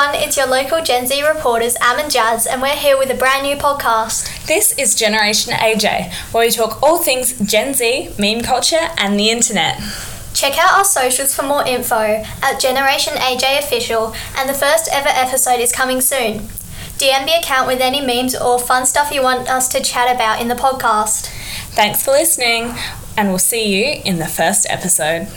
everyone, it's your local Gen Z reporters, Am and Jazz, and we're here with a brand new podcast. This is Generation AJ, where we talk all things Gen Z, meme culture, and the internet. Check out our socials for more info at Generation AJ Official, and the first ever episode is coming soon. DM the account with any memes or fun stuff you want us to chat about in the podcast. Thanks for listening, and we'll see you in the first episode.